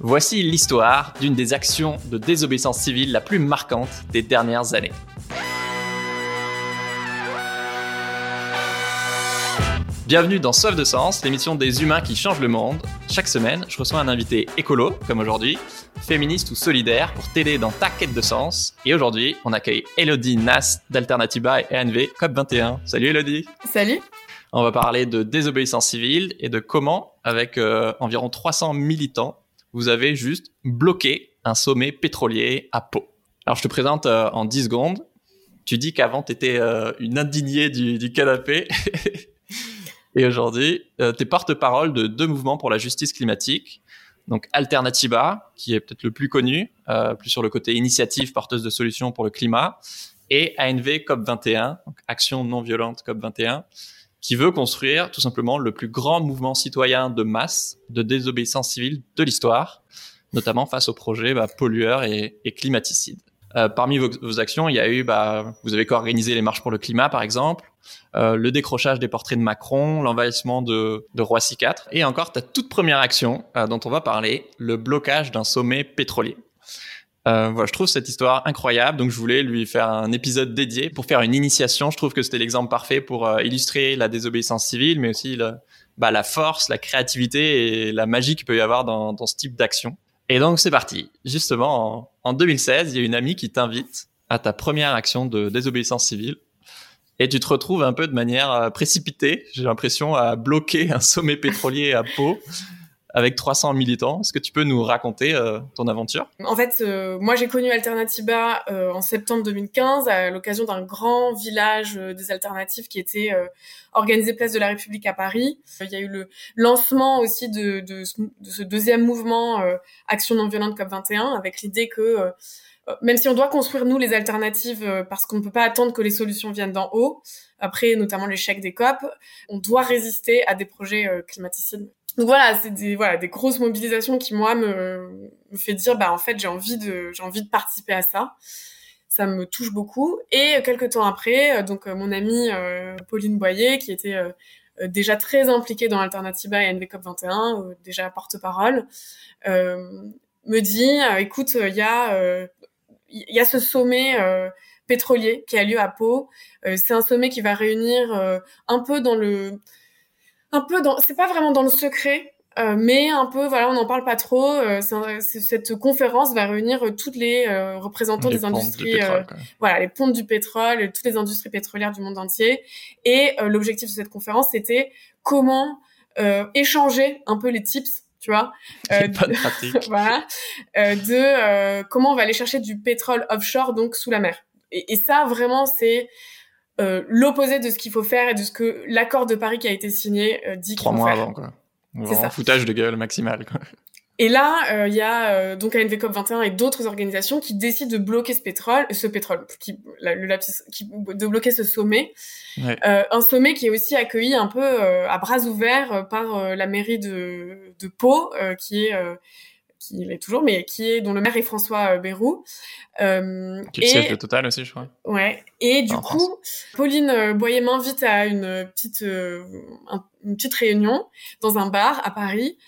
Voici l'histoire d'une des actions de désobéissance civile la plus marquante des dernières années. Bienvenue dans Soif de Sens, l'émission des humains qui changent le monde. Chaque semaine, je reçois un invité écolo, comme aujourd'hui, féministe ou solidaire, pour t'aider dans ta quête de sens. Et aujourd'hui, on accueille Elodie Nas d'Alternativa et ANV COP21. Salut Elodie Salut On va parler de désobéissance civile et de comment, avec euh, environ 300 militants, vous avez juste bloqué un sommet pétrolier à Pau. Alors je te présente euh, en 10 secondes. Tu dis qu'avant, tu étais euh, une indignée du, canapé. Et aujourd'hui, euh, tu es porte-parole de deux mouvements pour la justice climatique. Donc Alternativa, qui est peut-être le plus connu, euh, plus sur le côté initiative porteuse de solutions pour le climat, et ANV COP21, donc Action non violente COP21, qui veut construire tout simplement le plus grand mouvement citoyen de masse de désobéissance civile de l'histoire, notamment face aux projets bah, pollueurs et, et climaticides. Euh, parmi vos, vos, actions, il y a eu, bah, vous avez co-organisé les marches pour le climat, par exemple, euh, le décrochage des portraits de Macron, l'envahissement de, de Roissy 4, et encore ta toute première action euh, dont on va parler, le blocage d'un sommet pétrolier. Euh, voilà, je trouve cette histoire incroyable, donc je voulais lui faire un épisode dédié pour faire une initiation. Je trouve que c'était l'exemple parfait pour euh, illustrer la désobéissance civile, mais aussi le, bah, la force, la créativité et la magie qu'il peut y avoir dans, dans ce type d'action. Et donc c'est parti. Justement, en, en 2016, il y a une amie qui t'invite à ta première action de désobéissance civile. Et tu te retrouves un peu de manière euh, précipitée, j'ai l'impression, à bloquer un sommet pétrolier à Pau avec 300 militants. Est-ce que tu peux nous raconter euh, ton aventure? En fait, euh, moi j'ai connu Alternativa euh, en septembre 2015 à l'occasion d'un grand village euh, des alternatives qui était euh, organisé place de la République à Paris. Il y a eu le lancement aussi de, de, de ce deuxième mouvement Action non violente COP21 avec l'idée que même si on doit construire nous les alternatives parce qu'on ne peut pas attendre que les solutions viennent d'en haut, après notamment l'échec des COP, on doit résister à des projets climaticides donc voilà, c'est des voilà des grosses mobilisations qui moi me, me fait dire bah en fait j'ai envie de j'ai envie de participer à ça. Ça me touche beaucoup. Et quelques temps après, donc mon amie euh, Pauline Boyer, qui était euh, déjà très impliquée dans Alternativa et NVCOP 21, euh, déjà porte-parole, me dit écoute, il y a il y a ce sommet pétrolier qui a lieu à Pau. c'est un sommet qui va réunir un peu dans le un peu dans, c'est pas vraiment dans le secret, euh, mais un peu, voilà, on n'en parle pas trop. Euh, cette conférence va réunir euh, toutes les euh, représentants les des industries, pétrole, voilà, les pontes du pétrole, toutes les industries pétrolières du monde entier. Et l'objectif de cette conférence, c'était comment échanger un peu les tips tu vois, euh, de, voilà, euh, de comment on va aller chercher du pétrole offshore donc sous la mer. Et, et ça vraiment c'est euh, l'opposé de ce qu'il faut faire et de ce que l'accord de Paris qui a été signé euh, dit Trois mois faire. avant, quoi. C'est ça. Foutage de gueule maximal, quoi. Et là, il euh, y a donc ANVCOP 21 et d'autres organisations qui décident de bloquer ce pétrole, ce pétrole, qui, la, le qui, de bloquer ce sommet, ouais. un sommet qui est aussi accueilli un peu à bras ouverts par la mairie de, de Pau, qui est qui l'est toujours, mais qui est dont le maire est François euh, Bayrou. Euh, qui est le siège de Total aussi, je crois. Ouais. Et du en coup, France. Pauline euh, Boyer m'invite à une petite euh, un, une petite réunion dans un bar à Paris.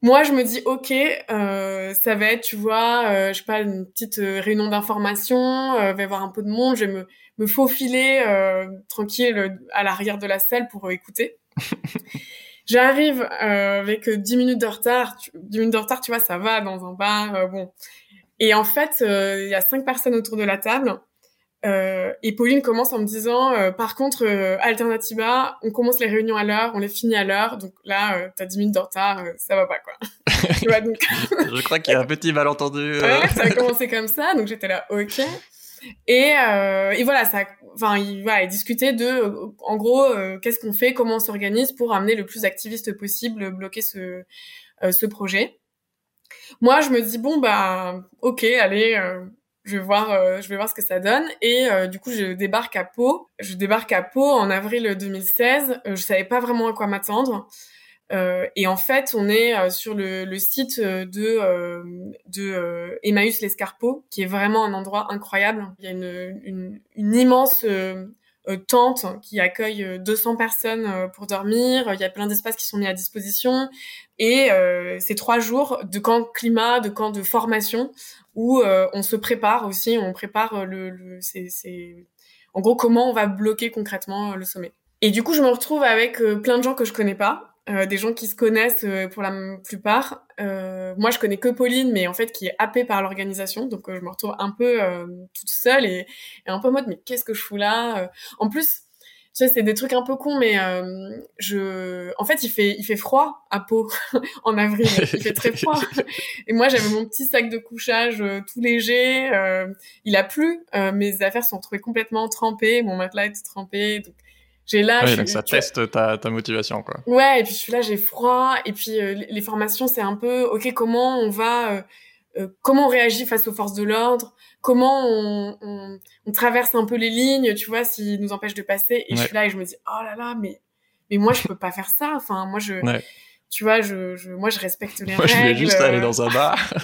Moi, je me dis ok, euh, ça va être, tu vois, euh, je sais pas, une petite réunion d'information, va y avoir un peu de monde, je vais me me faufiler tranquille à l'arrière de la salle pour écouter. J'arrive euh, avec 10 minutes de retard. Tu, 10 minutes de retard, tu vois, ça va dans un bar. Euh, bon. Et en fait, il euh, y a cinq personnes autour de la table. Euh, et Pauline commence en me disant, euh, par contre, euh, Alternativa, on commence les réunions à l'heure, on les finit à l'heure. Donc là, euh, t'as 10 minutes de retard, euh, ça va pas, quoi. tu vois, donc... Je crois qu'il y a un petit malentendu. Ouais, ça a commencé comme ça. Donc j'étais là, ok. Et, euh, et voilà, ça, enfin, il, voilà, il discutait de, en gros, euh, qu'est-ce qu'on fait, comment on s'organise pour amener le plus activiste possible, bloquer ce, euh, ce projet. Moi, je me dis bon bah, ok, allez, euh, je vais voir, je vais voir ce que ça donne. Et du coup, je débarque à Pau. Je débarque à Pau en avril 2016. je savais pas vraiment à quoi m'attendre. Euh, et en fait, on est euh, sur le, le, site de, euh, de Emmaüs l'Escarpeau, qui est vraiment un endroit incroyable. Il y a une, une, une immense tente qui accueille 200 personnes pour dormir. Il y a plein d'espaces qui sont mis à disposition. Et c'est trois jours de camp climat, de camp de formation où on se prépare aussi. On prépare le, le c'est en gros comment on va bloquer concrètement le sommet. Et du coup, je me retrouve avec plein de gens que je connais pas euh, des gens qui se connaissent euh, pour la plupart. Euh, moi, je connais que Pauline, mais en fait, qui est happée par l'organisation, donc je me retrouve un peu toute seule et, et, un peu en mode mais qu'est-ce que je fous là En plus, tu sais, c'est des trucs un peu cons, mais je, en fait, il fait il fait froid à Pau en avril, il fait très froid. et moi, j'avais mon petit sac de couchage tout léger. il a plu, mes affaires sont retrouvées complètement trempées, mon matelas est trempé. Donc j'ai là. Oui, donc ça teste ta, ta, motivation, quoi. Ouais, et puis je suis là, j'ai froid. Et puis euh, les formations, c'est un peu, ok, comment on va, euh, euh, comment on réagit face aux forces de l'ordre, comment on, on, on, traverse un peu les lignes, tu vois, s'ils nous empêchent de passer. Et je suis là et je me dis, oh là là, mais, mais moi je peux pas faire ça. Enfin, moi je, tu vois, je, je, moi je respecte les moi, règles. Moi je vais juste aller dans un bar.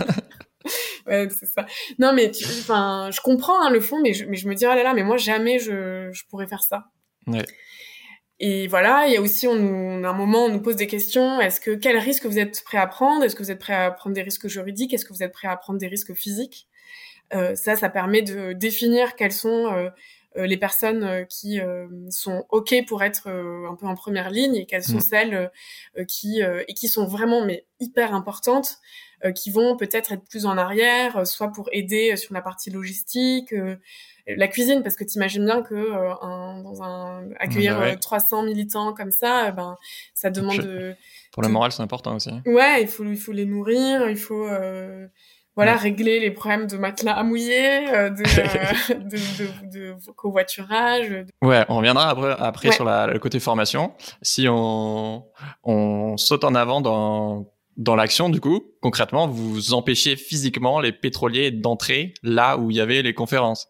ouais, c'est ça. Non, mais enfin, je comprends hein, le fond, mais je, mais je me dis, oh là là, mais moi jamais je, je pourrais faire ça. Ouais. Et voilà, il y a aussi, on, à un moment, on nous pose des questions. Est-ce que quel risque vous êtes prêt à prendre? Est-ce que vous êtes prêt à prendre des risques juridiques? Est-ce que vous êtes prêt à prendre des risques physiques? Euh, Ça, ça permet de définir quelles sont euh les personnes euh, qui euh, sont ok pour être un peu en première ligne et quelles sont mmh. celles qui et qui sont vraiment mais hyper importantes, qui vont peut-être être plus en arrière, soit pour aider sur la partie logistique la cuisine parce que t'imagines bien que euh, un, dans un accueillir 300 bah militants comme ça, euh, ben ça demande de, pour le moral c'est important aussi. Ouais, il faut il faut les nourrir, il faut euh, voilà régler les problèmes de matelas à mouiller, de, de, de, de, covoiturage. Ouais, on reviendra après après sur la, le côté formation. Si on on saute en avant dans dans l'action, du coup, concrètement, vous empêchez physiquement les pétroliers d'entrer là où il y avait les conférences.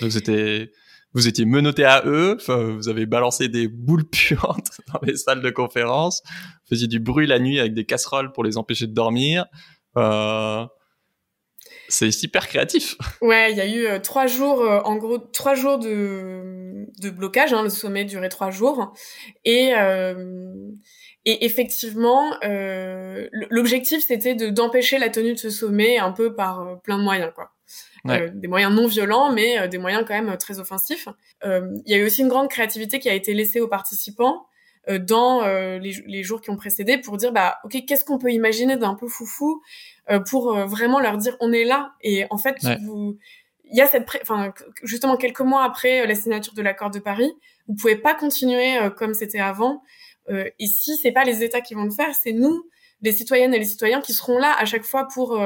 Donc c'était, vous étiez menotté à eux, vous avez balancé des boules puantes dans les salles de conférence, vous faisiez du bruit la nuit avec des casseroles pour les empêcher de dormir. Euh, c'est super créatif. Ouais, il y a eu euh, trois jours, euh, en gros, trois jours de, de blocage. Hein, le sommet durait trois jours. Et, euh, et effectivement, l'objectif, c'était de d'empêcher la tenue de ce sommet un peu par plein de moyens, quoi. Euh, des moyens non violents, mais euh, des moyens quand même très offensifs. Euh, il y a eu aussi une grande créativité qui a été laissée aux participants dans les, jours qui ont précédé pour dire bah ok qu'est-ce qu'on peut imaginer d'un peu foufou pour vraiment leur dire on est là. Et en fait vous il y a cette enfin justement quelques mois après la signature de l'accord de Paris vous pouvez pas continuer comme c'était avant. Et si c'est pas les États qui vont le faire c'est nous les citoyennes et les citoyens qui seront là à chaque fois pour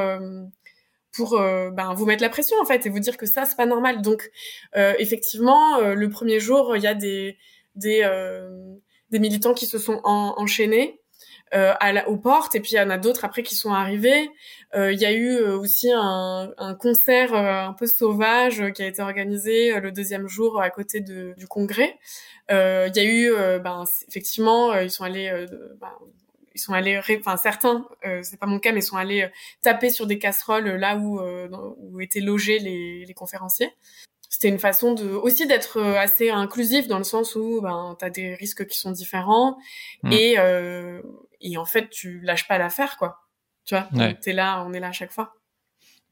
pour euh, ben, vous mettre la pression en fait et vous dire que ça c'est pas normal. Donc euh, effectivement, euh, le premier jour, il y a des des, des militants qui se sont enchaînés à la, aux portes et puis il y en a d'autres après qui sont arrivés. Il y a eu aussi un, un concert un peu sauvage qui a été organisé le deuxième jour à côté de, du congrès. Il y a eu, ben, effectivement, ils sont allés ben, ils sont allés, enfin certains, euh, c'est pas mon cas, mais sont allés euh, taper sur des casseroles euh, là où, euh, où étaient logés les, les conférenciers. C'était une façon de aussi d'être assez inclusif dans le sens où ben t'as des risques qui sont différents mmh. et et en fait tu lâches pas l'affaire quoi. Tu vois, ouais. t'es là, on est là à chaque fois.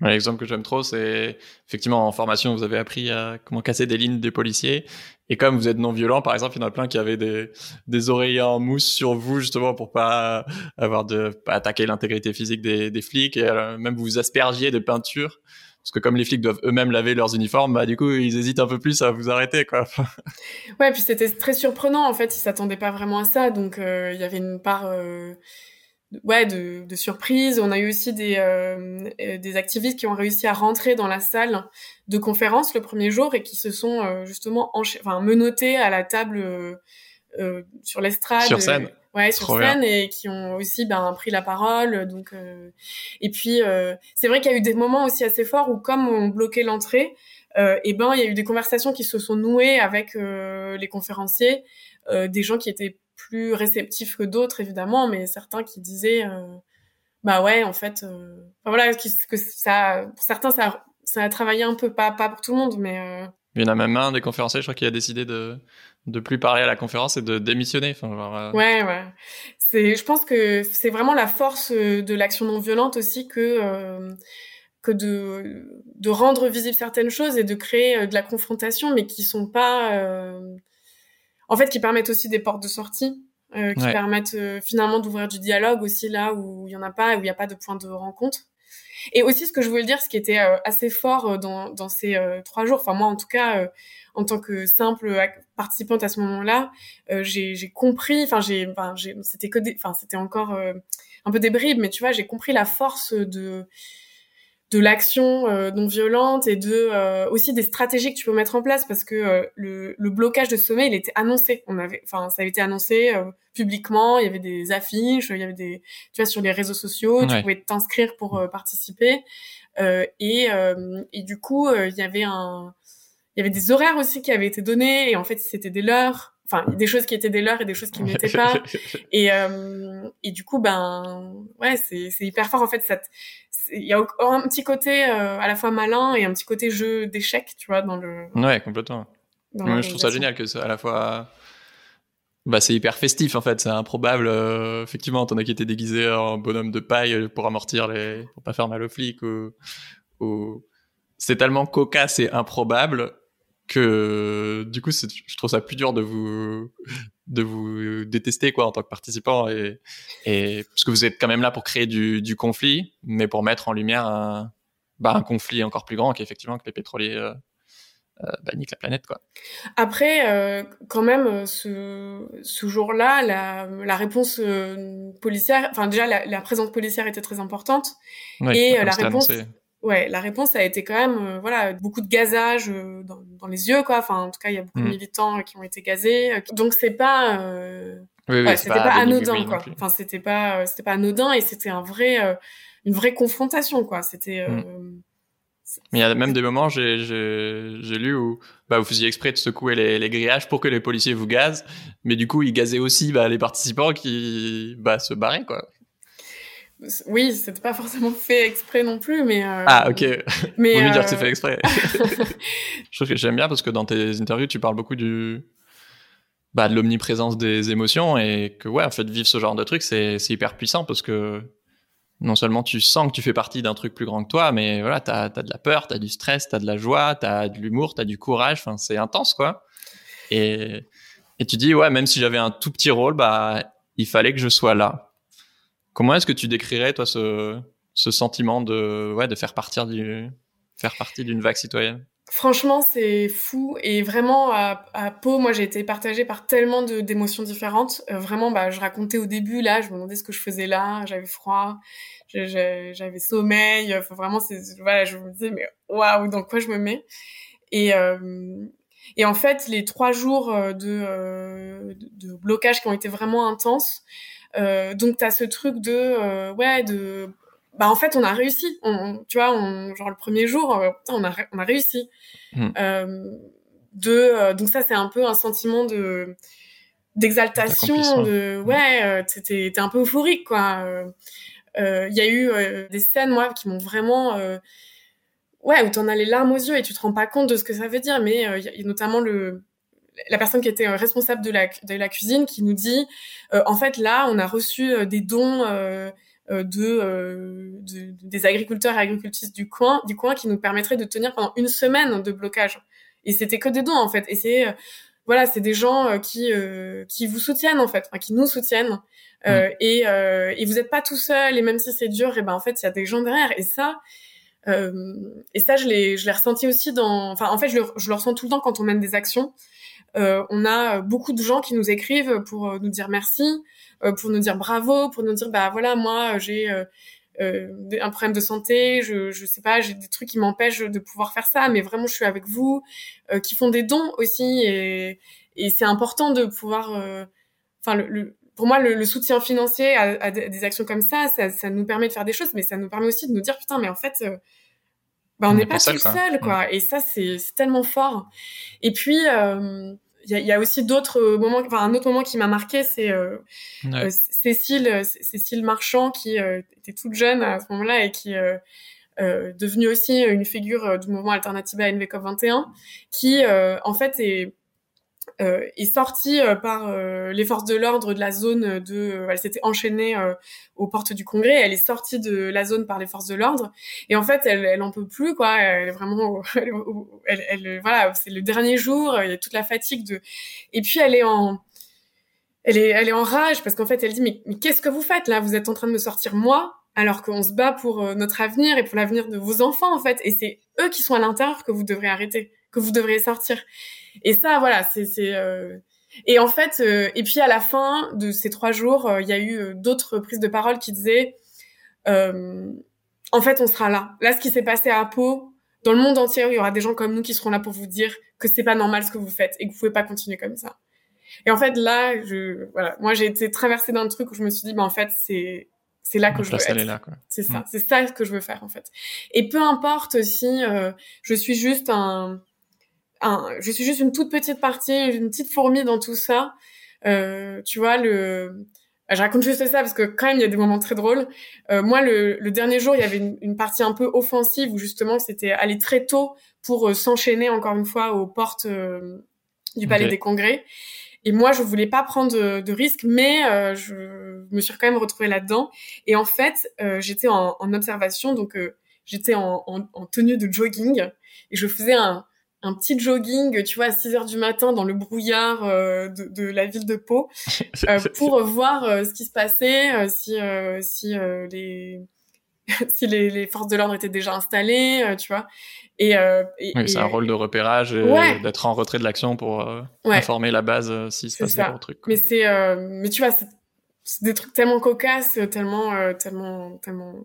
L'exemple que j'aime trop, c'est effectivement en formation, vous avez appris à comment casser des lignes des policiers. Et comme vous êtes non violent, par exemple, il y en a plein qui avaient des, des oreillers en mousse sur vous justement pour pas avoir de pas attaquer l'intégrité physique des, des flics et euh, même vous aspergiez de peinture. Parce que comme les flics doivent eux-mêmes laver leurs uniformes, bah du coup ils hésitent un peu plus à vous arrêter quoi. ouais, puis c'était très surprenant en fait, ils s'attendaient pas vraiment à ça, donc euh, il y avait une part euh, ouais de, de, surprise. On a eu aussi des euh, des activistes qui ont réussi à rentrer dans la salle de conférence le premier jour et qui se sont justement enfin menottés à la table sur l'estrade. Sur scène. Ouais, sur scène et qui ont aussi ben pris la parole. Donc et puis c'est vrai qu'il y a eu des moments aussi assez forts où comme on bloquait l'entrée, et ben il y a eu des conversations qui se sont nouées avec les conférenciers, des gens qui étaient plus réceptifs que d'autres évidemment, mais certains qui disaient euh, bah ouais en fait, euh, voilà que ça pour certains ça ça a travaillé un peu pas pas pour tout le monde, mais euh, Il y en a même un des conférenciers, je crois, qui a décidé de de plus parler à la conférence et de démissionner. Enfin, genre, Ouais, ouais. C'est, je pense que c'est vraiment la force de l'action non violente aussi que que de de rendre visible certaines choses et de créer de la confrontation, mais qui sont pas en fait, qui permettent aussi des portes de sortie, euh, qui permettent euh, finalement d'ouvrir du dialogue aussi là où il y en a pas, où il n'y a pas de point de rencontre. Et aussi, ce que je voulais dire, ce qui était euh, assez fort dans, dans ces trois jours, enfin moi en tout cas, en tant que simple participante à ce moment-là, j'ai compris, enfin j'ai, enfin c'était que, enfin c'était encore un peu des bribes, mais tu vois, j'ai compris la force de de l'action euh, non violente et de euh, aussi des stratégies que tu peux mettre en place parce que euh, le, le, blocage de sommet il était annoncé. On avait enfin ça avait été annoncé publiquement. Il y avait des affiches il y avait des tu vois sur les réseaux sociaux tu pouvais t'inscrire pour participer. Et et du coup il y avait un il y avait des horaires aussi qui avaient été donnés et en fait c'était des leurs enfin des choses qui étaient des leurs et des choses qui n'étaient pas et et du coup ben ouais c'est c'est hyper fort en fait cette il y a un petit côté euh, à la fois malin et un petit côté jeu d'échecs, tu vois, dans le. Ouais, complètement. je trouve ça génial que c'est à la fois. Bah, c'est hyper festif en fait, c'est improbable. Euh, effectivement, t'en as qui étaient déguisés en bonhomme de paille pour amortir les, pour pas faire mal aux flics ou, ou... c'est tellement cocasse et improbable que du coup, je trouve ça plus dur de vous de vous détester quoi en tant que participant et, et parce que vous êtes quand même là pour créer du, du conflit, mais pour mettre en lumière un, bah, un conflit encore plus grand qu'effectivement que les pétroliers euh, euh, bah, niquent la planète quoi. Après, euh, quand même, euh, ce, ce jour-là, la, la réponse policière, enfin déjà la, la, présence policière était très importante et la réponse ouais, la réponse a été quand même, euh, voilà, beaucoup de gazage euh, dans, dans, les yeux, quoi. Enfin, en tout cas, il y a beaucoup de mm. militants qui ont été gazés. Euh, donc c'est pas, oui, oui, c'était pas, anodin, quoi. Enfin, c'était pas, c'était pas anodin et c'était un vrai, une vraie confrontation, quoi. C'était. Mm. Mais il y a même des moments, j'ai, lu où bah, vous faisiez exprès de secouer les, les, grillages pour que les policiers vous gazent, mais du coup, ils gazaient aussi bah, les participants qui bah, se barraient, quoi. Oui, c'était pas forcément fait exprès non plus, mais. Euh... Ah, ok. Mais. Vous lui dire que c'est fait exprès. je trouve que j'aime bien parce que dans tes interviews, tu parles beaucoup du. Bah, de l'omniprésence des émotions et que, ouais, en fait, vivre ce genre de truc, c'est, c'est hyper puissant parce que non seulement tu sens que tu fais partie d'un truc plus grand que toi, mais voilà, t'as, as de la peur, t'as du stress, t'as de la joie, t'as de l'humour, t'as du courage, enfin, c'est intense, quoi. Et, et tu dis, ouais, même si j'avais un tout petit rôle, bah, il fallait que je sois là Comment est-ce que tu décrirais, toi, ce, ce sentiment de, ouais, de faire, partir du, faire partie d'une vague citoyenne? Franchement, c'est fou. Et vraiment, à, Pau, moi, j'ai été partagée par tellement d'émotions différentes. Euh, vraiment, bah, je racontais au début, là, je me demandais ce que je faisais là. J'avais froid, j'avais sommeil. Vraiment, c'est, voilà, je me disais, mais waouh, dans quoi je me mets? Et, euh, et en fait, les trois jours euh, de, de blocage qui ont été vraiment intenses, donc t'as ce truc de euh, ouais de bah en fait on a réussi. On, tu vois, on, genre le premier jour, euh, on a on a réussi. Hmm. Euh, de donc ça c'est un peu un sentiment de d'exaltation, de ouais, t'es un peu euphorique quoi. Il y a eu des scènes moi qui m'ont vraiment ouais où t'en as les larmes aux yeux et tu te rends pas compte de ce que ça veut dire mais il y a notamment le la personne qui était euh, responsable de la, de la cuisine qui nous dit euh, en fait là on a reçu euh, des dons de, des agriculteurs et agricultrices du coin du coin qui nous permettraient de tenir pendant une semaine de blocage. Et c'était que des dons en fait. Et c'est voilà c'est des gens qui qui vous soutiennent en fait. Qui nous soutiennent. Mm. et et vous n'êtes pas tout seul. Et même si c'est dur et ben en fait il y a des gens derrière. Et ça et ça je l'ai je l'ai ressenti aussi dans enfin en fait je le, je le ressens tout le temps quand on mène des actions. euh, on a beaucoup de gens qui nous écrivent pour euh, nous dire merci, euh, pour nous dire bravo, pour nous dire bah voilà moi j'ai un problème de santé, je je sais pas, j'ai des trucs qui m'empêchent de pouvoir faire ça, mais vraiment je suis avec vous, qui font des dons aussi et et c'est important de pouvoir, enfin le, pour moi le, soutien financier à, des actions comme ça, ça, ça, nous permet de faire des choses, mais ça nous permet aussi de nous dire putain mais en fait bah, on n'est pas, tout seul, quoi. Mm. Et ça, c'est tellement fort. Et puis, euh, il y, a, aussi d'autres moments. Enfin, un autre moment qui m'a marqué, c'est euh, euh, Cécile, Cécile Marchand qui était toute jeune à ce moment-là et qui devenue aussi une figure du mouvement Alternativa NVCOP 21, qui en fait est euh, est sortie euh, par euh, les forces de l'ordre de la zone de elle s'était enchaînée aux portes du congrès. Elle est sortie de la zone par les forces de l'ordre. Et en fait elle elle en peut plus quoi. Elle est vraiment elle, elle, voilà c'est le dernier jour il y a toute la fatigue de et puis elle est en elle est elle est en rage parce qu'en fait elle dit mais, mais qu'est-ce que vous faites là? Vous êtes en train de me sortir moi alors qu'on se bat pour notre avenir et pour l'avenir de vos enfants en fait. Et c'est eux qui sont à l'intérieur que vous devrez arrêter que vous devriez sortir et ça, voilà, c'est c'est euh... et en fait, euh, et puis à la fin de ces trois jours, euh, il y a eu euh, d'autres prises de parole qui disaient, en fait, on sera là. Là, ce qui s'est passé à Pau, dans le monde entier, il y aura des gens comme nous qui seront là pour vous dire que c'est pas normal ce que vous faites et que vous pouvez pas continuer comme ça. Et en fait, là, je, voilà, moi, j'ai été traversée d'un truc où je me suis dit, bah, en fait, c'est, c'est là que je veux être. C'est ça, mm. c'est ça que je veux faire, en fait. Et peu importe si euh, je suis juste un, je suis juste une toute petite partie, une petite fourmi dans tout ça. Euh, tu vois, le, je raconte juste ça parce que quand même il y a des moments très drôles. Euh, moi, le, le, dernier jour, il y avait une, une, partie un peu offensive où justement c'était aller très tôt pour euh, s'enchaîner encore une fois aux portes euh, du Palais des Congrès. Et moi, je voulais pas prendre de, de risques, mais euh, je me suis quand même retrouvée là-dedans. Et en fait, j'étais en, en, observation, donc j'étais en, en, en tenue de jogging et je faisais un un petit jogging, tu vois, à 6 heures du matin dans le brouillard euh, de, de, la ville de Pau euh, pour voir euh, ce qui se passait, si si les si les, les, forces de l'ordre étaient déjà installées, tu vois. Et, et oui, c'est un rôle de repérage et d'être en retrait de l'action pour informer la base s'il se passe des gros trucs. Mais c'est mais tu vois, c'est des trucs tellement cocasses, tellement tellement tellement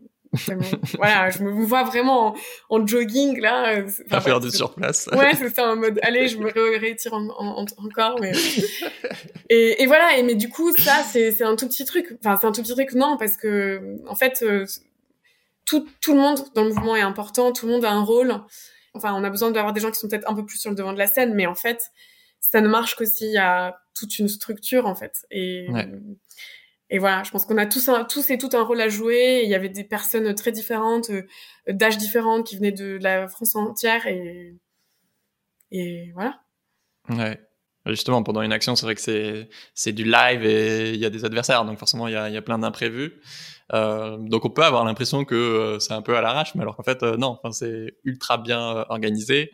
voilà, je me vois vraiment en, jogging là. Euh, à faire du surplace. Ouais, c'est ça, en mode, allez, je me rétire encore, mais. et, et, voilà, et mais du coup, ça, c'est un tout petit truc. Enfin, c'est un tout petit truc, non, parce que en fait, euh, tout, tout le monde dans le mouvement est important, tout le monde a un rôle. Enfin, on a besoin d'avoir des gens qui sont peut-être un peu plus sur le devant de la scène, mais en fait, ça ne marche que s'il y a toute une structure en fait. Et ouais et voilà, je pense qu'on a tous, tous et tout un rôle à jouer. il y avait des personnes très différentes, euh, d'âge différentes, qui venaient de la France entière. Et, et voilà. Ouais. Justement, pendant une action, c'est vrai que c'est, du live et il y a des adversaires, donc forcément, il y a, y a plein d'imprévus. Euh, donc on peut avoir l'impression que euh, c'est un peu à l'arrache, mais alors qu'en fait, non, enfin, c'est ultra bien organisé.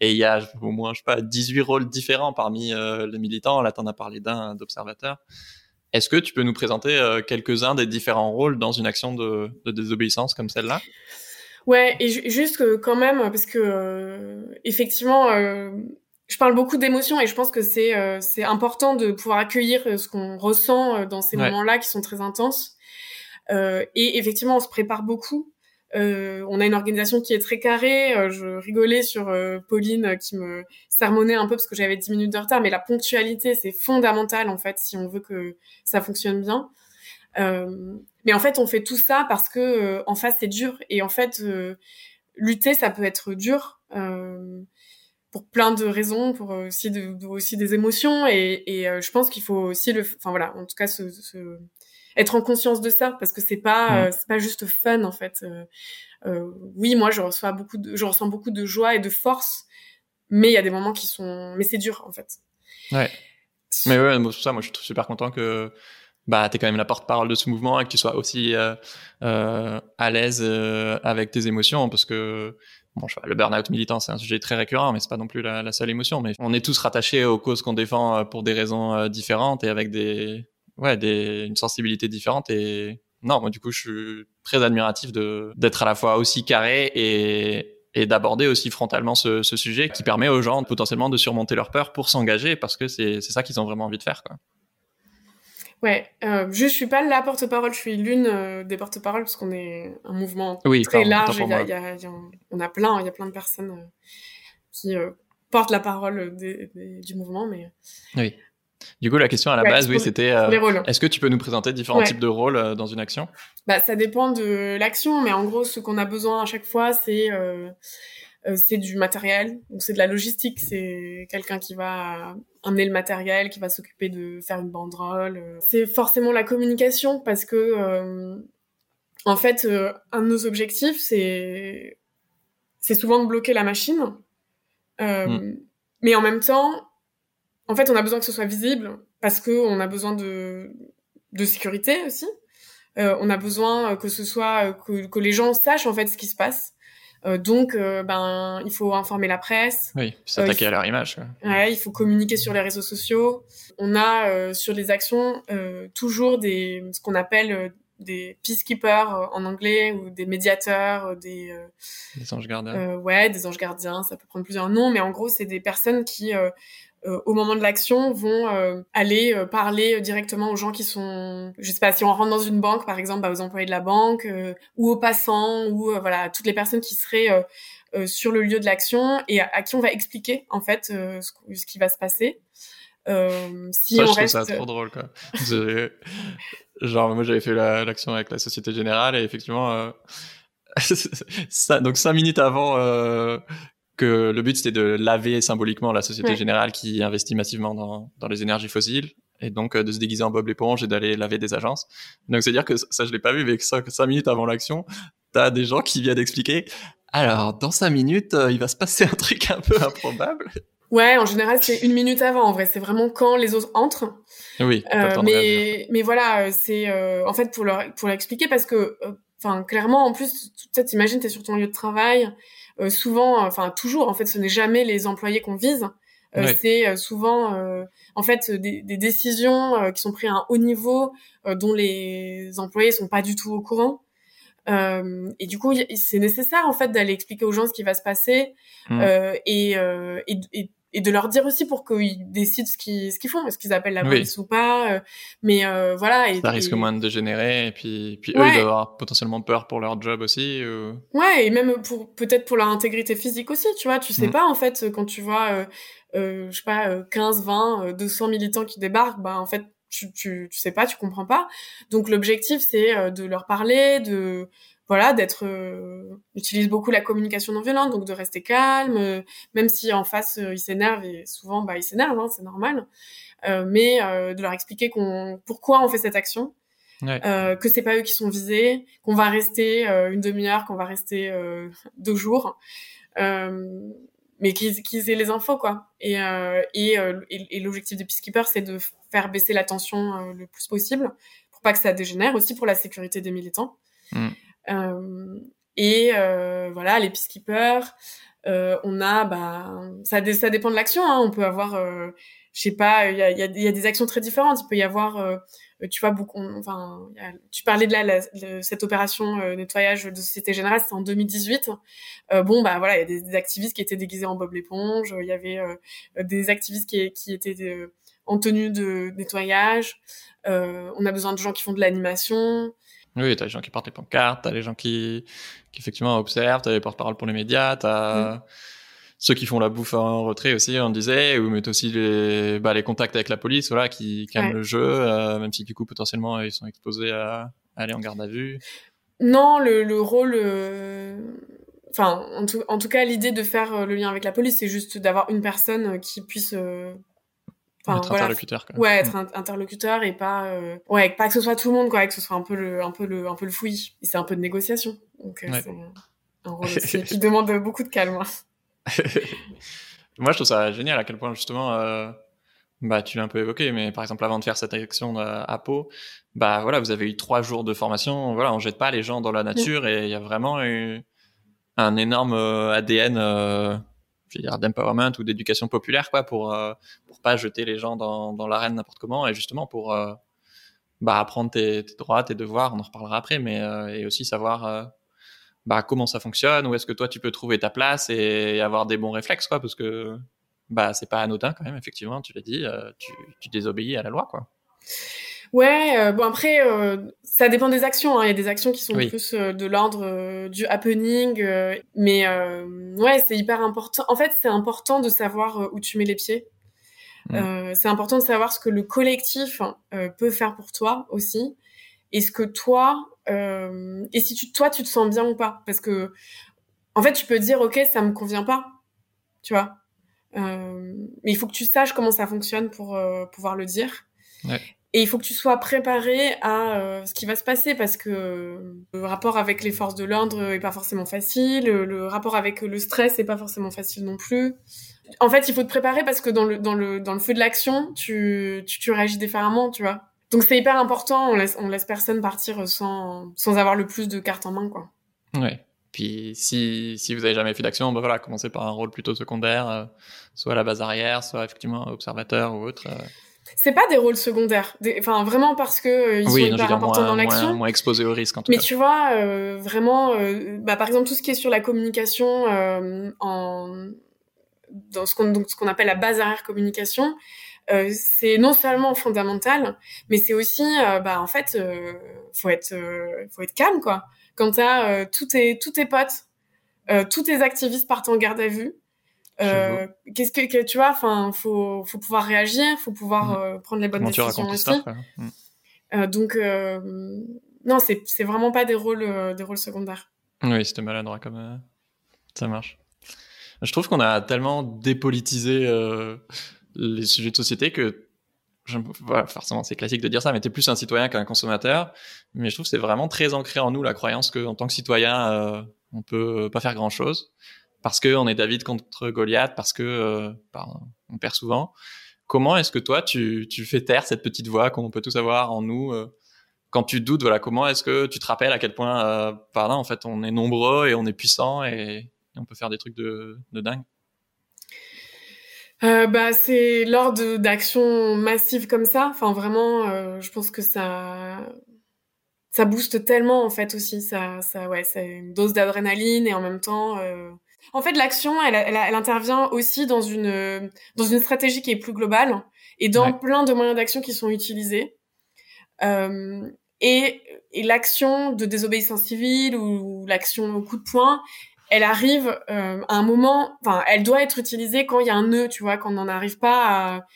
Et il y a au moins, je sais pas, 18 rôles différents parmi les militants. Là, tu en as parlé d'un d'observateur. Est-ce que tu peux nous présenter euh, quelques-uns des différents rôles dans une action de, désobéissance comme celle-là? Ouais, et juste quand même, parce que euh, effectivement, euh, je parle beaucoup d'émotions et je pense que c'est c'est important de pouvoir accueillir ce qu'on ressent dans ces moments-là qui sont très intenses. et effectivement, on se prépare beaucoup. Euh, on a une organisation qui est très carrée. Euh, je rigolais sur euh, Pauline qui me sermonnait un peu parce que j'avais 10 minutes de retard, mais la ponctualité c'est fondamental en fait si on veut que ça fonctionne bien. mais en fait, on fait tout ça parce que en face c'est dur et en fait lutter ça peut être dur pour plein de raisons, pour aussi de, aussi des émotions et, et je pense qu'il faut aussi le, enfin voilà, en tout cas se, se être en conscience de ça parce que c'est pas mm. c'est pas juste fun en fait. Euh, euh, oui, moi je reçois beaucoup de je ressens beaucoup de joie et de force, mais il y a des moments qui sont mais c'est dur en fait. Ouais. Mais ouais, pour ça moi je suis super content que bah t'es quand même la porte-parole de ce mouvement et que tu sois aussi euh, euh, à l'aise avec tes émotions parce que Bon, le burn-out militant, c'est un sujet très récurrent, mais c'est pas non plus la, la, seule émotion. Mais on est tous rattachés aux causes qu'on défend pour des raisons différentes et avec des, ouais, des, une sensibilité différente et non, moi du coup je suis très admiratif de d'être à la fois aussi carré et et d'aborder aussi frontalement ce, ce, sujet qui permet aux gens potentiellement de surmonter leur peur pour s'engager parce que c'est c'est ça qu'ils ont vraiment envie de faire quoi. Ouais, euh, je suis pas la porte-parole, je suis l'une euh, des porte-paroles parce qu'on est un mouvement oui, très large. Il y a, y a, on a plein, il y a plein de personnes euh, qui euh, portent la parole des, des, du mouvement, mais oui. Du coup, la question à la base, oui, c'était euh, est-ce que tu peux nous présenter différents types de rôles euh, dans une action? Bah, ça dépend de l'action, mais en gros, ce qu'on a besoin à chaque fois, c'est euh, euh c'est du matériel, donc c'est de la logistique, c'est quelqu'un qui va amener le matériel, qui va s'occuper de faire une banderole. C'est forcément la communication parce que en fait, un de nos objectifs, c'est c'est souvent de bloquer la machine. Hmm. Mais en même temps, en fait, on a besoin que ce soit visible parce que on a besoin de de sécurité aussi. Euh, on a besoin que ce soit que, que, les gens sachent en fait ce qui se passe. Euh, donc, euh, ben, il faut informer la presse. Oui, s'attaquer à leur image. Ouais. il faut communiquer sur les réseaux sociaux. On a sur les actions toujours des ce qu'on appelle des peacekeepers en anglais ou des médiateurs, des des anges gardiens. ouais, des anges gardiens. Ça peut prendre plusieurs noms, mais en gros, c'est des personnes qui euh, au moment de l'action vont euh, aller euh, parler directement aux gens qui sont je sais pas si on rentre dans une banque par exemple bah, aux employés de la banque ou aux passants ou voilà toutes les personnes qui seraient sur le lieu de l'action et à, qui on va expliquer en fait ce, ce, qui va se passer. Si ça, on je reste... trouve ça trop drôle quoi. Genre moi j'avais fait l'action avec la Société Générale et effectivement ça, donc cinq minutes avant que le but c'était de laver symboliquement la Société Générale qui investit massivement dans, dans les énergies fossiles et donc euh, de se déguiser en Bob l'éponge et d'aller laver des agences. Donc c'est dire que ça je l'ai pas vu mais que cinq, minutes avant l'action, t'as des gens qui viennent expliquer alors dans cinq minutes euh, il va se passer un truc un peu improbable. Ouais, en général c'est une minute avant. En vrai, c'est vraiment quand les autres entrent. Oui. Euh, mais mais voilà, euh, c'est en fait pour leur pour l'expliquer parce que enfin clairement en plus tu t'imagines t'es sur ton lieu de travail euh, souvent, enfin toujours, en fait, ce n'est jamais les employés qu'on vise. Euh, c'est euh, souvent en fait des, des décisions qui sont prises à un haut niveau dont les employés sont pas du tout au courant. Euh, et du coup, c'est nécessaire en fait d'aller expliquer aux gens ce qui va se passer mmh. euh, et, et, et, et de leur dire aussi pour qu'ils décident ce qu'ils ce qu'ils font, est-ce qu'ils appellent la police ou pas. Euh, mais euh, voilà. Et, ça risque moins de dégénérer et puis puis eux ils doivent avoir potentiellement peur pour leur job aussi. Ou... Ouais et même pour peut-être pour leur intégrité physique aussi, tu vois. Tu sais mm. pas en fait quand tu vois euh, euh je sais pas 15, 20, 200 militants qui débarquent, bah en fait tu tu tu sais pas, tu comprends pas. Donc l'objectif c'est de leur parler, de voilà d'être euh, utilise beaucoup la communication non violente donc de rester calme euh, même si en face euh, ils s'énervent et souvent bah ils s'énervent hein, c'est normal euh, mais de leur expliquer qu'on pourquoi on fait cette action ouais. que c'est pas eux qui sont visés qu'on va rester une demi-heure qu'on va rester deux jours mais qu'ils qu'ils aient les infos quoi et et, et, l'objectif de Peacekeeper c'est de faire baisser la tension le plus possible pour pas que ça dégénère aussi pour la sécurité des militants mm. Euh, et euh, voilà, les peacekeepers, euh, on a, bah, ça, dépend de l'action. Hein. On peut avoir, je sais pas, il y a, des actions très différentes. Il peut y avoir, tu vois, beaucoup, enfin, tu parlais de là, cette opération nettoyage de Société Générale, c'était en 2018. bon, bah voilà, il y a des, activistes qui étaient déguisés en Bob l'éponge. Il y avait des activistes qui, qui étaient en tenue de nettoyage. on a besoin de gens qui font de l'animation. Oui, t'as les gens qui portent les pancartes, t'as les gens qui, qui effectivement observent, t'as les porte-parole pour les médias, t'as mm. ceux qui font la bouffe en retrait aussi, on disait, ou mettent aussi les, bah, les contacts avec la police, voilà, qui calment le jeu, euh, même si du coup potentiellement ils sont exposés à, aller en garde à vue. Non, le, le rôle, euh, enfin, en tout, en tout cas, l'idée de faire euh, le lien avec la police, c'est juste d'avoir une personne qui puisse être interlocuteur quoi. ouais être interlocuteur et pas euh... ouais pas que ce soit tout le monde quoi que ce soit un peu le un peu le un peu le fouillis. C'est un peu de négociation. Donc euh, c'est un rôle aussi qui demande beaucoup de calme moi je trouve ça génial à quel point justement euh, bah tu l'as un peu évoqué mais par exemple avant de faire cette action à Pau bah voilà vous avez eu trois jours de formation. Voilà on jette pas les gens dans la nature et il y a vraiment eu un énorme ADN euh, je veux dire d'empowerment ou d'éducation populaire quoi pour euh, pour pas jeter les gens dans dans l'arène n'importe comment et justement pour euh, bah apprendre tes, tes, droits tes devoirs on en reparlera après mais euh, et aussi savoir euh, bah comment ça fonctionne où est-ce que toi tu peux trouver ta place et avoir des bons réflexes quoi parce que bah c'est pas anodin quand même effectivement tu l'as dit tu tu désobéis à la loi quoi Ouais, euh, bon après, euh, ça dépend des actions. Hein. Il y a des actions qui sont plus euh, de l'ordre du happening, mais ouais, c'est hyper important. En fait, c'est important de savoir où tu mets les pieds. Mm. c'est important de savoir ce que le collectif peut faire pour toi aussi, et ce que toi, et si tu, toi tu te sens bien ou pas, parce que en fait, tu peux dire ok, ça me convient pas, tu vois? mais il faut que tu saches comment ça fonctionne pour pouvoir le dire. Ouais. et il faut que tu sois préparé à euh, ce qui va se passer parce que le rapport avec les forces de l'ordre est pas forcément facile, le rapport avec le stress est pas forcément facile non plus. En fait, il faut te préparer parce que dans le dans le dans le feu de l'action, tu, tu tu réagis différemment, tu vois. Donc c'est hyper important, on laisse on laisse personne partir sans sans avoir le plus de cartes en main quoi. Ouais. Puis si, si vous avez jamais fait d'action, ben voilà, commencez par un rôle plutôt secondaire, euh, soit à la base arrière, soit effectivement observateur ou autre. Euh. C'est pas des rôles secondaire, enfin vraiment parce que euh, ils sont hyper importants dans l'action. Moins, exposés au risque en tout Mais cas. tu vois, vraiment, bah, par exemple tout ce qui est sur la communication en dans ce qu'on donc ce qu'on appelle la base arrière communication, c'est non seulement fondamental, mais c'est aussi, bah en fait, faut être faut être calme quoi quand t'as euh, tous tes tous tes potes, euh, tous tes activistes partent en garde à vue. Euh, qu'est-ce que, tu vois enfin faut faut pouvoir réagir faut pouvoir mm. euh, prendre les bonnes décisions aussi mm. euh, donc non c'est c'est vraiment pas des rôles des rôles secondaires oui c'était maladroit comme ça marche je trouve qu'on a tellement dépolitisé les sujets de société que je, forcément c'est classique de dire ça, mais t'es plus un citoyen qu'un consommateur. Mais je trouve que c'est vraiment très ancré en nous la croyance qu'en tant que citoyen, euh, on peut pas faire grand chose parce que on est David contre Goliath, parce que euh, on perd souvent. Comment est-ce que toi tu, tu fais taire cette petite voix qu'on peut tous avoir en nous euh, quand tu doutes Voilà, comment est-ce que tu te rappelles à quel point, euh, par là, en fait, on est nombreux et on est puissant et, et on peut faire des trucs de, de dingue. Euh, bah c'est lors d'actions massives comme ça. Enfin vraiment euh, je pense que ça ça booste tellement en fait aussi. Ça ça ouais c'est une dose d'adrénaline et en même temps euh... en fait l'action elle, elle, elle, intervient aussi dans une dans une stratégie qui est plus globale et dans plein de moyens d'action qui sont utilisés. Et, et l'action de désobéissance civile ou l'action au coup de poing elle arrive euh, à un moment, enfin, elle doit être utilisée quand il y a un nœud, tu vois, quand on n'en arrive pas à,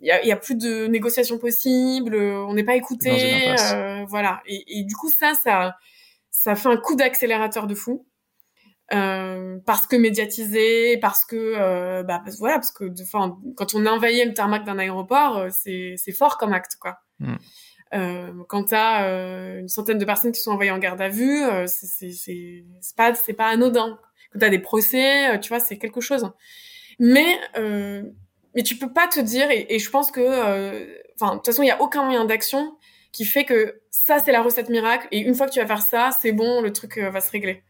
il y a, y a, plus de négociations possibles, on n'est pas écouté, euh, voilà. Et, et, du coup, ça, ça, ça fait un coup d'accélérateur de fou. Euh, parce que médiatisé, parce que euh, bah voilà, parce que enfin quand on envahit le tarmac d'un aéroport, euh, c'est c'est fort comme acte quoi. Mm. Euh, quand t'as euh, une centaine de personnes qui sont envoyées en garde à vue, euh, c'est c'est pas c'est pas anodin. Quand t'as des procès, euh, tu vois, c'est quelque chose. Mais euh, mais tu peux pas te dire et, et je pense que enfin de toute façon il y a aucun moyen d'action qui fait que ça c'est la recette miracle et une fois que tu vas faire ça c'est bon le truc va se régler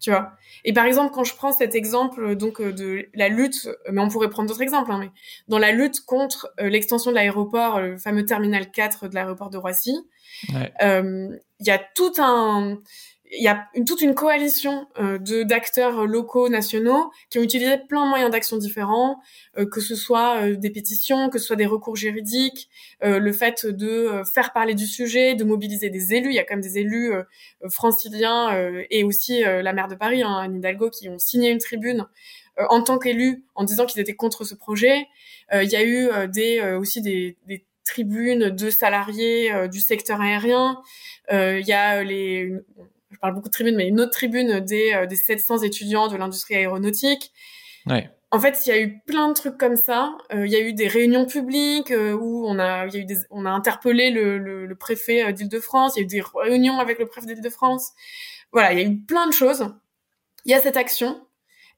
tu vois. Et par exemple, quand je prends cet exemple euh, donc euh, de la lutte, euh, mais on pourrait prendre d'autres exemples, hein, mais dans la lutte contre l'extension de l'aéroport, le fameux terminal 4 de l'aéroport de Roissy, il ouais. euh, y a tout un il y a une, toute une coalition euh, de d'acteurs locaux, nationaux, qui ont utilisé plein de moyens d'action différents, euh, que ce soit euh, des pétitions, que ce soit des recours juridiques, euh, le fait de euh, faire parler du sujet, de mobiliser des élus. Il y a quand même des élus franciliens et aussi la maire de Paris, hein, Anne Hidalgo, qui ont signé une tribune en tant qu'élus en disant qu'ils étaient contre ce projet. il y a eu des aussi des, des tribunes de salariés du secteur aérien. Il y a les je parle beaucoup de tribunes, mais une autre tribune des, euh, des 700 étudiants de l'industrie aéronautique. Ouais. En fait, il y a eu plein de trucs comme ça. Euh, il y a eu des réunions publiques euh, où on a, il y a eu des, on a interpellé le, le, le préfet d'Île-de-France. Il y a eu des réunions avec le préfet d'Île-de-France. Voilà, il y a eu plein de choses. Il y a cette action.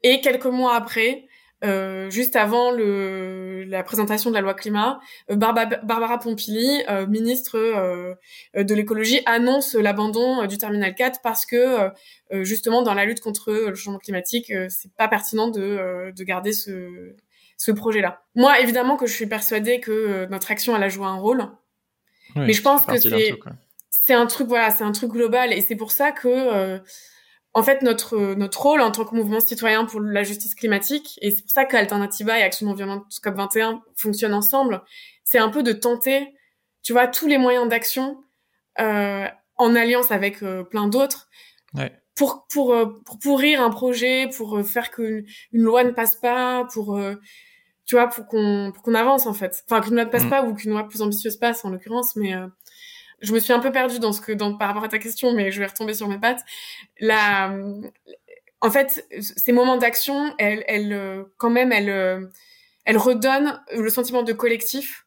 Et quelques mois après, euh, juste avant le, la présentation de la loi climat, euh, Barbara, Pompili, euh, ministre euh, de l'écologie, annonce l'abandon du terminal 4 parce que justement dans la lutte contre le changement climatique, c'est pas pertinent de, de garder ce, ce projet-là. Moi, évidemment que je suis persuadée que notre action elle a joué un rôle, oui, mais je pense que c'est c'est un truc voilà, c'est un truc global et c'est pour ça que en fait notre notre rôle en tant que mouvement citoyen pour la justice climatique et c'est pour ça qu'Alternativa et Action non violente COP 21 fonctionnent ensemble, c'est un peu de tenter, tu vois, tous les moyens d'action euh, en alliance avec euh, plein d'autres. Ouais. Pour pour euh, pour pourrir un projet, pour euh, faire qu'une une loi ne passe pas, pour tu vois, pour qu'on pour qu'on avance en fait. Enfin qu'une loi ne passe mmh. pas ou qu'une loi plus ambitieuse passe en l'occurrence, mais je me suis un peu perdue dans ce que, dans, par rapport à ta question, mais je vais retomber sur mes pattes. La, en fait, ces moments d'action, elles, elles, quand même, elles, elles redonnent le sentiment de collectif.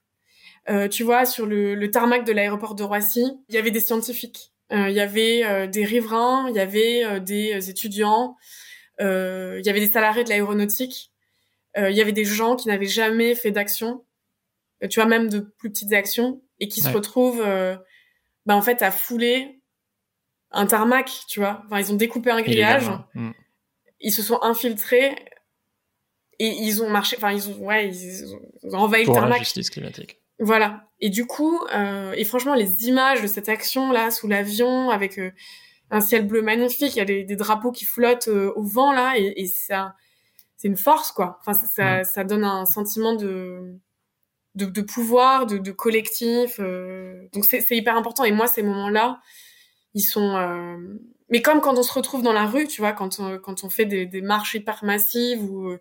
tu vois, sur le, le tarmac de l'aéroport de Roissy, il y avait des scientifiques, il y avait des riverains, il y avait des étudiants, il y avait des salariés de l'aéronautique, il y avait des gens qui n'avaient jamais fait d'action, tu vois, même de plus petites actions, et qui se retrouvent, bah, en fait, à fouler un tarmac, tu vois. Enfin, ils ont découpé un grillage, mm. ils se sont infiltrés et ils ont marché. Enfin, ils ont, ouais, ils ont envahi le tarmac. Justice climatique. Voilà. Et du coup, euh, et franchement, les images de cette action là sous l'avion avec euh, un ciel bleu magnifique, il y a des, des drapeaux qui flottent euh, au vent là, et, et ça, c'est une force quoi. Enfin, ça, ça, mm. ça, donne un sentiment de de, de pouvoir, de, de collectif. Euh, donc c'est hyper important. Et moi, ces moments-là, ils sont euh, mais comme quand on se retrouve dans la rue tu vois quand on, quand on fait des, des marches hyper massives où euh,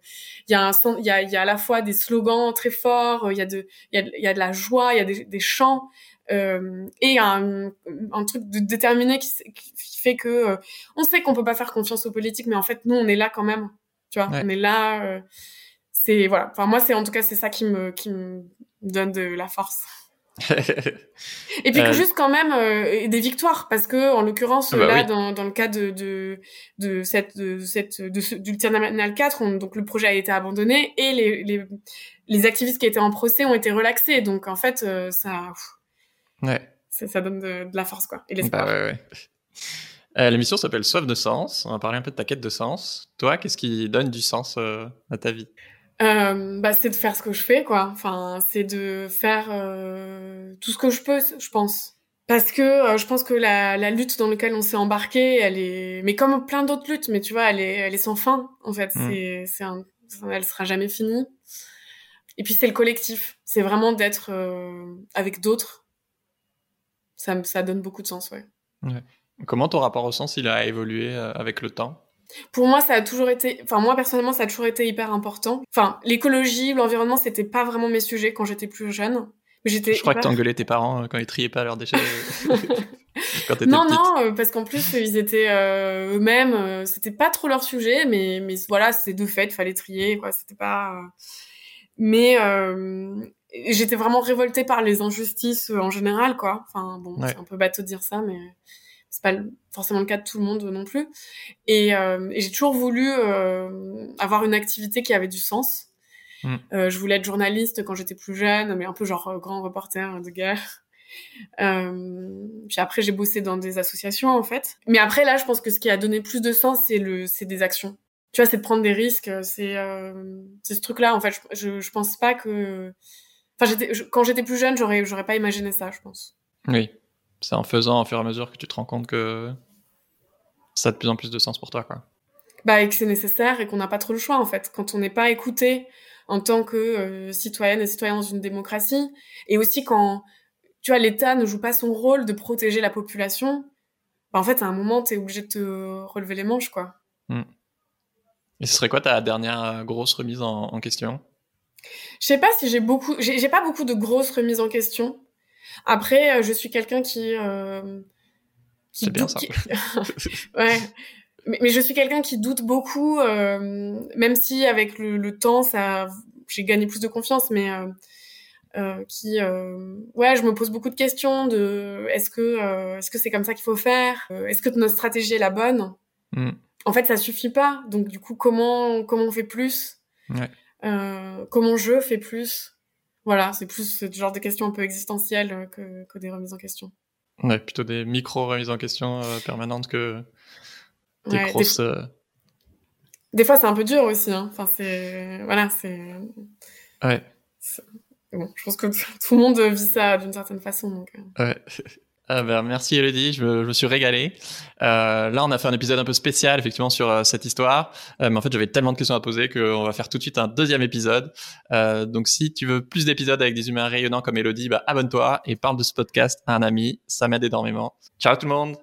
il y a un il y a, y a à la fois des slogans très forts il y a de il y a, y a de la joie il y a des, des chants euh, et un, un truc de déterminé qui, qui fait que euh, on sait qu'on peut pas faire confiance aux politiques mais en fait nous on est là quand même tu vois on est là c'est voilà enfin moi c'est en tout cas c'est ça qui me qui me donne de la force et puis que euh, juste quand même euh, des victoires parce que en l'occurrence ah bah là dans, dans le cas de de, de cette de cette de du Terminal 4 on, donc le projet a été abandonné et les, les les activistes qui étaient en procès ont été relaxés donc en fait euh, ça ouais ça, ça donne de, de, la force quoi et l'espoir. Bah ouais, ouais. L'émission s'appelle Soif de sens. On va parler un peu de ta quête de sens. Toi, qu'est-ce qui donne du sens à ta vie? Euh, bah, c'est de faire ce que je fais, quoi. Enfin, c'est de faire euh, tout ce que je peux, je pense. Parce que euh, je pense que la, la, lutte dans laquelle on s'est embarqué, elle est, mais comme plein d'autres luttes, mais tu vois, elle est, elle est sans fin. En fait, mm. c'est, c'est un, elle sera jamais finie. Et puis c'est le collectif. C'est vraiment d'être euh, avec d'autres. Ça, ça donne beaucoup de sens, ouais. ouais. Comment ton rapport au sens il a évolué avec le temps? Pour moi, ça a toujours été, enfin moi personnellement, ça a toujours été hyper important. Enfin, l'écologie, l'environnement, c'était pas vraiment mes sujets quand j'étais plus jeune. Mais j'étais. Je crois que t'engueulais tes parents euh, quand ils triaient pas leurs déchets. quand non, petite. non, euh, parce qu'en plus ils étaient euh, eux-mêmes, c'était pas trop leur sujet, mais mais voilà, c'était de fait, fallait trier, quoi. C'était pas. Mais j'étais vraiment révoltée par les injustices en général, quoi. Enfin bon, c'est un peu bateau de dire ça, mais c'est pas forcément le cas de tout le monde non plus. Et, euh, et j'ai toujours voulu euh, avoir une activité qui avait du sens. Mm. Euh, je voulais être journaliste quand j'étais plus jeune, mais un peu genre euh, grand reporter de guerre. Euh, puis après, j'ai bossé dans des associations en fait. Mais après, là, je pense que ce qui a donné plus de sens, c'est le, c'est des actions. Tu vois, c'est de prendre des risques. C'est, euh, c'est ce truc-là. En fait, je, je, je pense pas que. Enfin, j'étais, quand j'étais plus jeune, j'aurais, j'aurais pas imaginé ça, je pense. Oui c'est en faisant au fur et à mesure que tu te rends compte que ça a de plus en plus de sens pour toi, quoi. Bah, et que c'est nécessaire et qu'on n'a pas trop le choix, en fait. Quand on n'est pas écouté en tant que euh, citoyenne et citoyen dans une démocratie, et aussi quand, tu vois, l'État ne joue pas son rôle de protéger la population, bah, en fait, à un moment, tu es obligé de te relever les manches, quoi. Hmm. Et ce serait quoi ta dernière euh, grosse remise en, en question? Je sais pas si j'ai beaucoup, j'ai pas beaucoup de grosses remises en question. Après, euh, je suis quelqu'un qui, euh, qui c'est bien ça. ouais. Mais, mais, je suis quelqu'un qui doute beaucoup, euh, même si avec le, le, temps, ça, j'ai gagné plus de confiance, mais euh, qui, ouais, je me pose beaucoup de questions de, est-ce que, est-ce que c'est comme ça qu'il faut faire? Est-ce que notre stratégie est la bonne? Mm. En fait, ça suffit pas. Donc, du coup, comment, comment on fait plus? Ouais. Comment je fais plus? Voilà, c'est plus ce genre de questions un peu existentielles euh, que, que des remises en question. Ouais, plutôt des micro-remises en question euh, permanentes que des grosses... Des, euh, des fois, c'est un peu dur aussi. Hein. Enfin, c'est... Voilà, c'est... Ouais. Bon, je pense que tout le monde vit ça d'une certaine façon. Donc... Ouais. Ah ben, merci Elodie, je je me suis régalé. Euh, là, on a fait un épisode un peu spécial effectivement sur euh, cette histoire, euh, mais en fait j'avais tellement de questions à poser qu'on va faire tout de suite un deuxième épisode. Euh, donc si tu veux plus d'épisodes avec des humains rayonnants comme Elodie, bah, abonne-toi et parle de ce podcast à un ami, ça m'aide énormément. Ciao tout le monde